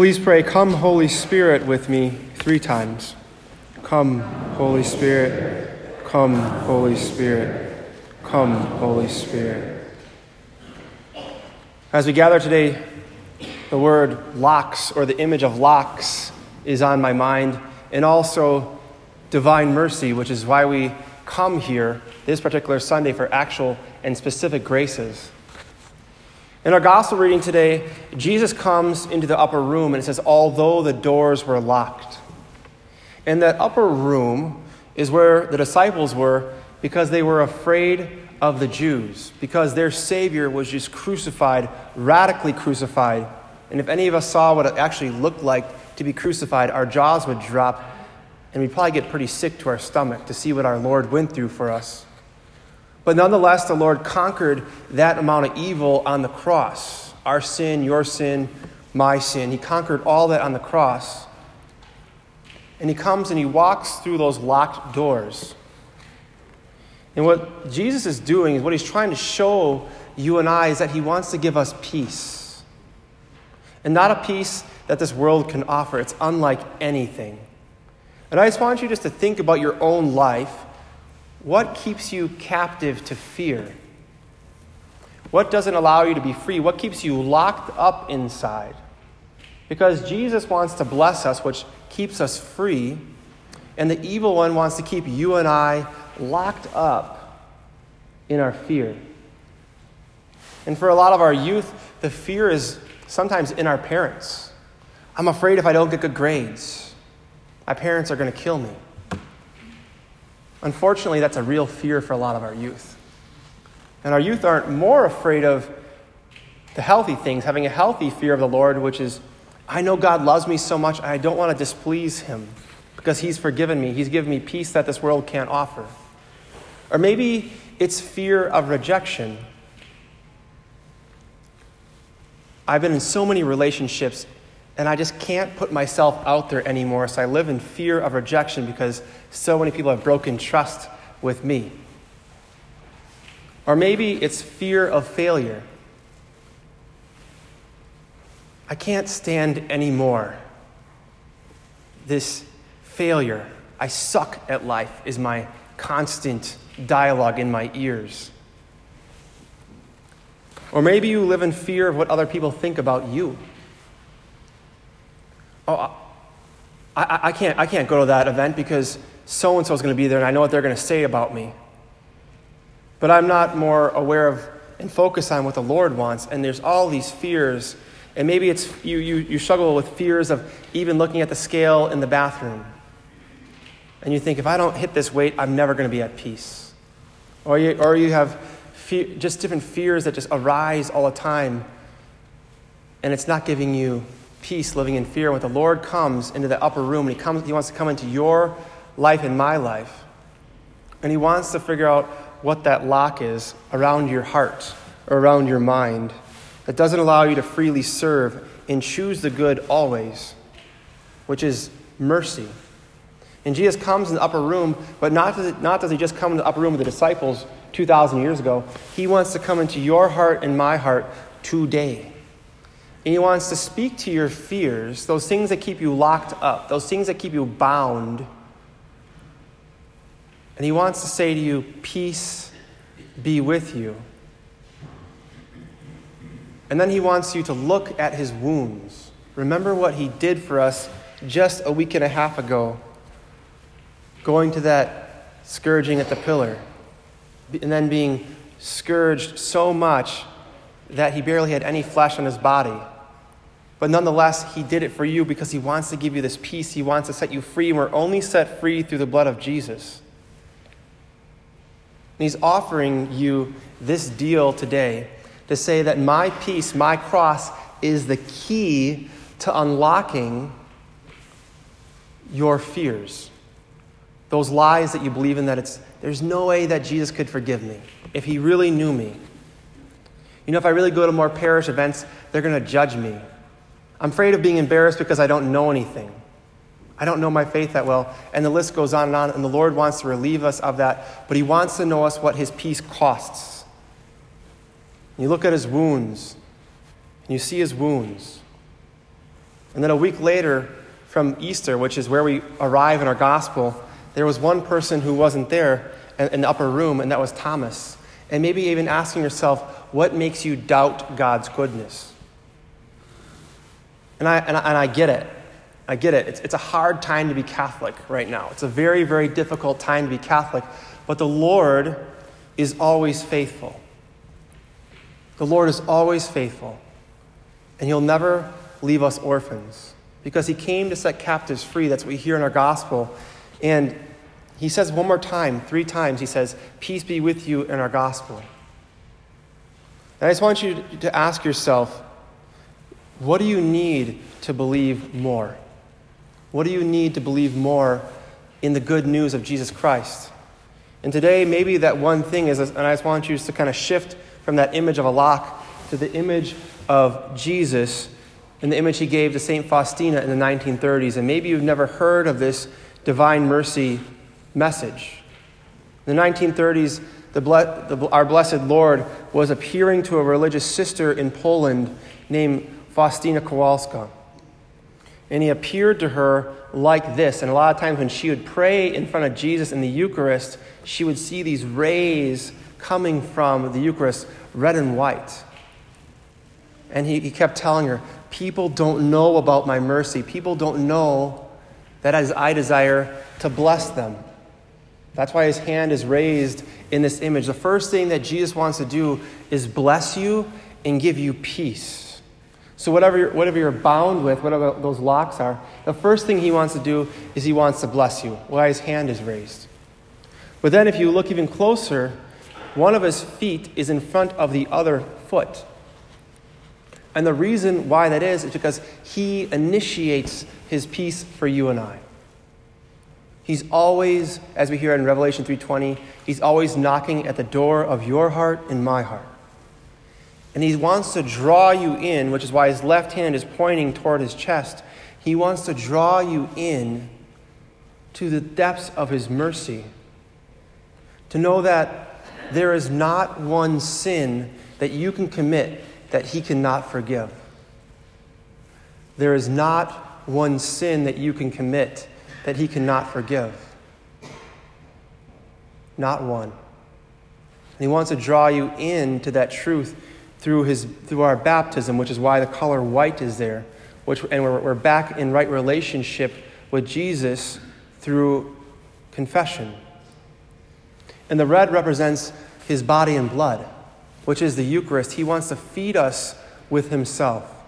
Please pray, Come, Holy Spirit, with me three times. Come, Holy Spirit. Come, Holy Spirit. Come, Holy Spirit. As we gather today, the word locks or the image of locks is on my mind, and also divine mercy, which is why we come here this particular Sunday for actual and specific graces. In our gospel reading today, Jesus comes into the upper room and it says, although the doors were locked. And that upper room is where the disciples were because they were afraid of the Jews, because their Savior was just crucified, radically crucified. And if any of us saw what it actually looked like to be crucified, our jaws would drop and we'd probably get pretty sick to our stomach to see what our Lord went through for us. But nonetheless, the Lord conquered that amount of evil on the cross our sin, your sin, my sin. He conquered all that on the cross. And He comes and He walks through those locked doors. And what Jesus is doing is what He's trying to show you and I is that He wants to give us peace. And not a peace that this world can offer, it's unlike anything. And I just want you just to think about your own life what keeps you captive to fear? What doesn't allow you to be free? What keeps you locked up inside? Because Jesus wants to bless us, which keeps us free, and the evil one wants to keep you and I locked up in our fear. And for a lot of our youth, the fear is sometimes in our parents. I'm afraid if I don't get good grades, my parents are going to kill me. Unfortunately, that's a real fear for a lot of our youth. And our youth aren't more afraid of the healthy things, having a healthy fear of the Lord, which is, I know God loves me so much, I don't want to displease Him because He's forgiven me. He's given me peace that this world can't offer. Or maybe it's fear of rejection. I've been in so many relationships and I just can't put myself out there anymore. So I live in fear of rejection because so many people have broken trust with me. Or maybe it's fear of failure. I can't stand anymore. This failure, I suck at life, is my constant dialogue in my ears. Or maybe you live in fear of what other people think about you oh, I, I, can't, I can't go to that event because so and so is going to be there and I know what they're going to say about me. But I'm not more aware of and focus on what the Lord wants. And there's all these fears. And maybe it's you, you, you struggle with fears of even looking at the scale in the bathroom. And you think, if I don't hit this weight, I'm never going to be at peace. Or you, or you have just different fears that just arise all the time. And it's not giving you peace living in fear. When the Lord comes into the upper room and he, comes, he wants to come into your life and my life, and he wants to figure out what that lock is around your heart or around your mind that doesn't allow you to freely serve and choose the good always, which is mercy. And Jesus comes in the upper room, but not does, it, not does he just come in the upper room with the disciples 2,000 years ago. He wants to come into your heart and my heart today. And He wants to speak to your fears, those things that keep you locked up, those things that keep you bound. And He wants to say to you, Peace be with you. And then He wants you to look at His wounds. Remember what He did for us just a week and a half ago, going to that scourging at the pillar, and then being scourged so much that he barely had any flesh on his body. But nonetheless, he did it for you because he wants to give you this peace. He wants to set you free. And we're only set free through the blood of Jesus. And he's offering you this deal today to say that my peace, my cross, is the key to unlocking your fears. Those lies that you believe in that it's there's no way that Jesus could forgive me if he really knew me. You know, if I really go to more parish events, they're going to judge me. I'm afraid of being embarrassed because I don't know anything. I don't know my faith that well. And the list goes on and on, and the Lord wants to relieve us of that, but He wants to know us what His peace costs. You look at His wounds, and you see His wounds. And then a week later, from Easter, which is where we arrive in our gospel, there was one person who wasn't there in the upper room, and that was Thomas. And maybe even asking yourself, what makes you doubt God's goodness? And I, and I, and I get it. I get it. It's, it's a hard time to be Catholic right now. It's a very, very difficult time to be Catholic. But the Lord is always faithful. The Lord is always faithful. And He'll never leave us orphans because He came to set captives free. That's what we hear in our gospel. And He says one more time, three times, He says, Peace be with you in our gospel. And I just want you to ask yourself, what do you need to believe more? What do you need to believe more in the good news of Jesus Christ? And today, maybe that one thing is, and I just want you to kind of shift from that image of a lock to the image of Jesus and the image he gave to St. Faustina in the 1930s. And maybe you've never heard of this divine mercy message. In the 1930s, the, the, our blessed Lord was appearing to a religious sister in Poland named Faustina Kowalska. And he appeared to her like this. And a lot of times when she would pray in front of Jesus in the Eucharist, she would see these rays coming from the Eucharist, red and white. And he, he kept telling her, People don't know about my mercy. People don't know that as I desire to bless them. That's why his hand is raised in this image. The first thing that Jesus wants to do is bless you and give you peace. So, whatever you're, whatever you're bound with, whatever those locks are, the first thing he wants to do is he wants to bless you why his hand is raised. But then, if you look even closer, one of his feet is in front of the other foot. And the reason why that is is because he initiates his peace for you and I. He's always, as we hear in Revelation 3:20, he's always knocking at the door of your heart and my heart. And he wants to draw you in, which is why his left hand is pointing toward his chest. He wants to draw you in to the depths of his mercy. To know that there is not one sin that you can commit that he cannot forgive. There is not one sin that you can commit that he cannot forgive. Not one. And he wants to draw you into that truth through, his, through our baptism, which is why the color white is there. Which, and we're, we're back in right relationship with Jesus through confession. And the red represents his body and blood, which is the Eucharist. He wants to feed us with himself.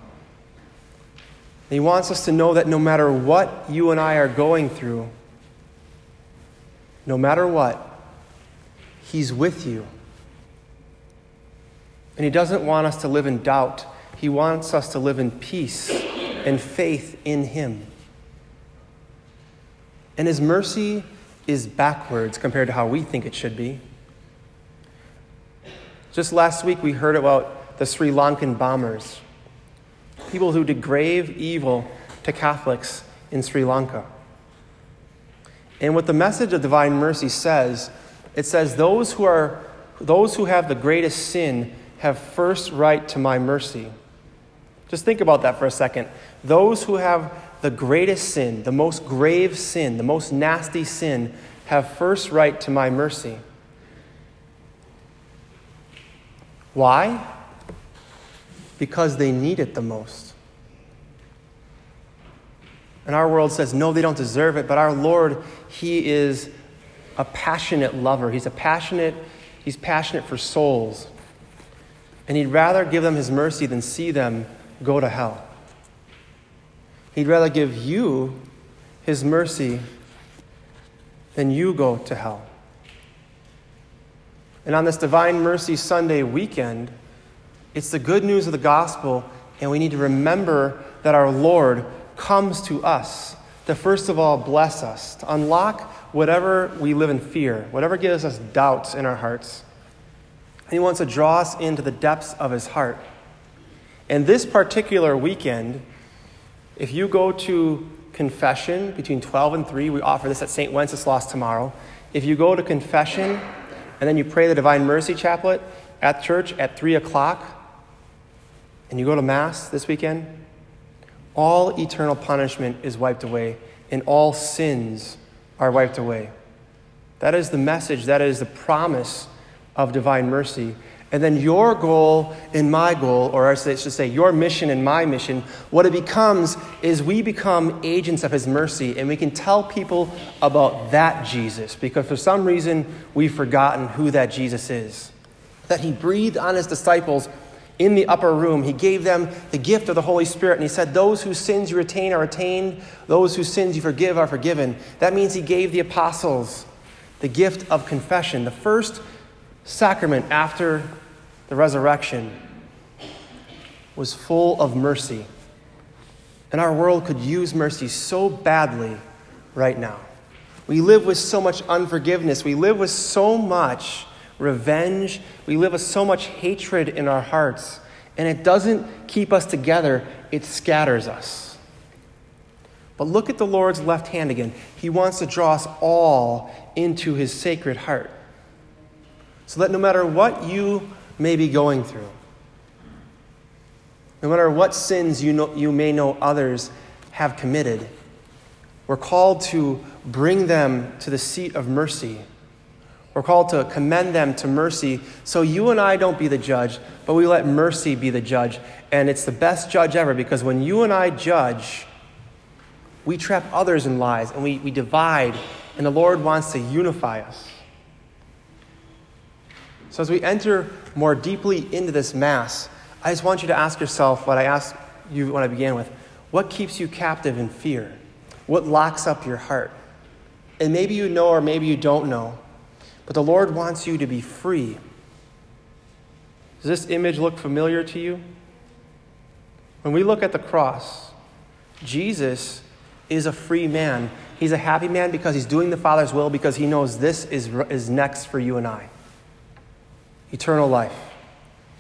He wants us to know that no matter what you and I are going through, no matter what, He's with you. And He doesn't want us to live in doubt, He wants us to live in peace and faith in Him. And His mercy is backwards compared to how we think it should be. Just last week, we heard about the Sri Lankan bombers people who did grave evil to Catholics in Sri Lanka. And what the message of divine mercy says, it says, those who, are, those who have the greatest sin have first right to my mercy. Just think about that for a second. Those who have the greatest sin, the most grave sin, the most nasty sin, have first right to my mercy. Why? Because they need it the most. And our world says, no, they don't deserve it. But our Lord, He is a passionate lover. He's a passionate, He's passionate for souls. And He'd rather give them His mercy than see them go to hell. He'd rather give you His mercy than you go to hell. And on this Divine Mercy Sunday weekend, it's the good news of the gospel, and we need to remember that our Lord comes to us to first of all bless us, to unlock whatever we live in fear, whatever gives us doubts in our hearts. He wants to draw us into the depths of His heart. And this particular weekend, if you go to confession between 12 and 3, we offer this at St. Wenceslas tomorrow. If you go to confession and then you pray the Divine Mercy Chaplet at church at 3 o'clock, and you go to Mass this weekend, all eternal punishment is wiped away, and all sins are wiped away. That is the message, that is the promise of divine mercy. And then your goal and my goal, or I should say your mission and my mission, what it becomes is we become agents of His mercy and we can tell people about that Jesus because for some reason we've forgotten who that Jesus is. That He breathed on His disciples in the upper room. He gave them the gift of the Holy Spirit and He said, Those whose sins you retain are retained, those whose sins you forgive are forgiven. That means He gave the apostles the gift of confession, the first sacrament after the resurrection, was full of mercy. And our world could use mercy so badly right now. We live with so much unforgiveness. We live with so much revenge. We live with so much hatred in our hearts. And it doesn't keep us together, it scatters us. But look at the Lord's left hand again. He wants to draw us all into his sacred heart. So that no matter what you may be going through. No matter what sins you, know, you may know others have committed, we're called to bring them to the seat of mercy. We're called to commend them to mercy so you and I don't be the judge, but we let mercy be the judge. And it's the best judge ever because when you and I judge, we trap others in lies and we, we divide, and the Lord wants to unify us. So, as we enter more deeply into this Mass, I just want you to ask yourself what I asked you when I began with what keeps you captive in fear? What locks up your heart? And maybe you know or maybe you don't know, but the Lord wants you to be free. Does this image look familiar to you? When we look at the cross, Jesus is a free man. He's a happy man because he's doing the Father's will because he knows this is, is next for you and I eternal life.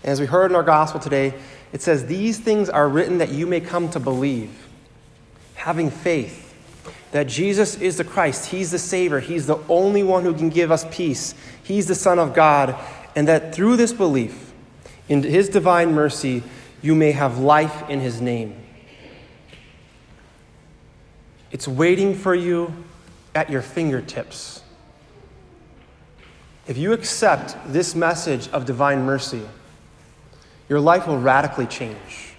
And as we heard in our gospel today, it says, These things are written that you may come to believe, having faith that Jesus is the Christ, He's the Savior, He's the only one who can give us peace, He's the Son of God, and that through this belief in His divine mercy, you may have life in His name. It's waiting for you at your fingertips. If you accept this message of divine mercy, your life will radically change.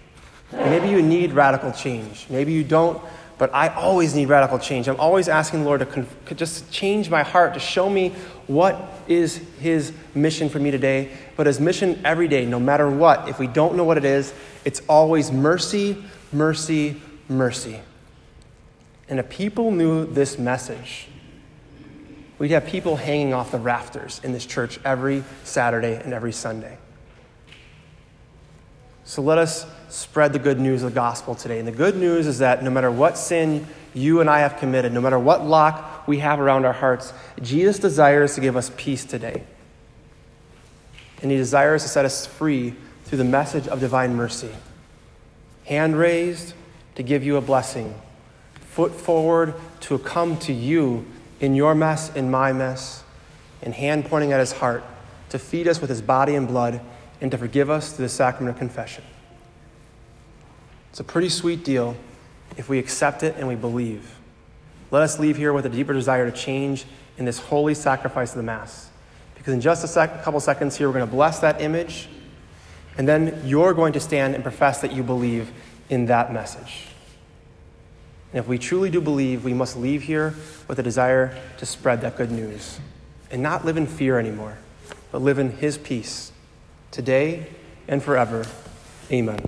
Maybe you need radical change. Maybe you don't, but I always need radical change. I'm always asking the Lord to conf- just change my heart, to show me what is His mission for me today. But His mission every day, no matter what, if we don't know what it is, it's always mercy, mercy, mercy. And if people knew this message, we'd have people hanging off the rafters in this church every Saturday and every Sunday. So let us spread the good news of the gospel today. And the good news is that no matter what sin you and I have committed, no matter what lock we have around our hearts, Jesus desires to give us peace today. And he desires to set us free through the message of divine mercy. Hand raised to give you a blessing, foot forward to come to you in your mess, in my mess, and hand pointing at his heart to feed us with his body and blood and to forgive us through the sacrament of confession. It's a pretty sweet deal if we accept it and we believe. Let us leave here with a deeper desire to change in this holy sacrifice of the Mass. Because in just a sec- couple seconds here, we're going to bless that image, and then you're going to stand and profess that you believe in that message. And if we truly do believe, we must leave here with a desire to spread that good news and not live in fear anymore, but live in His peace today and forever. Amen.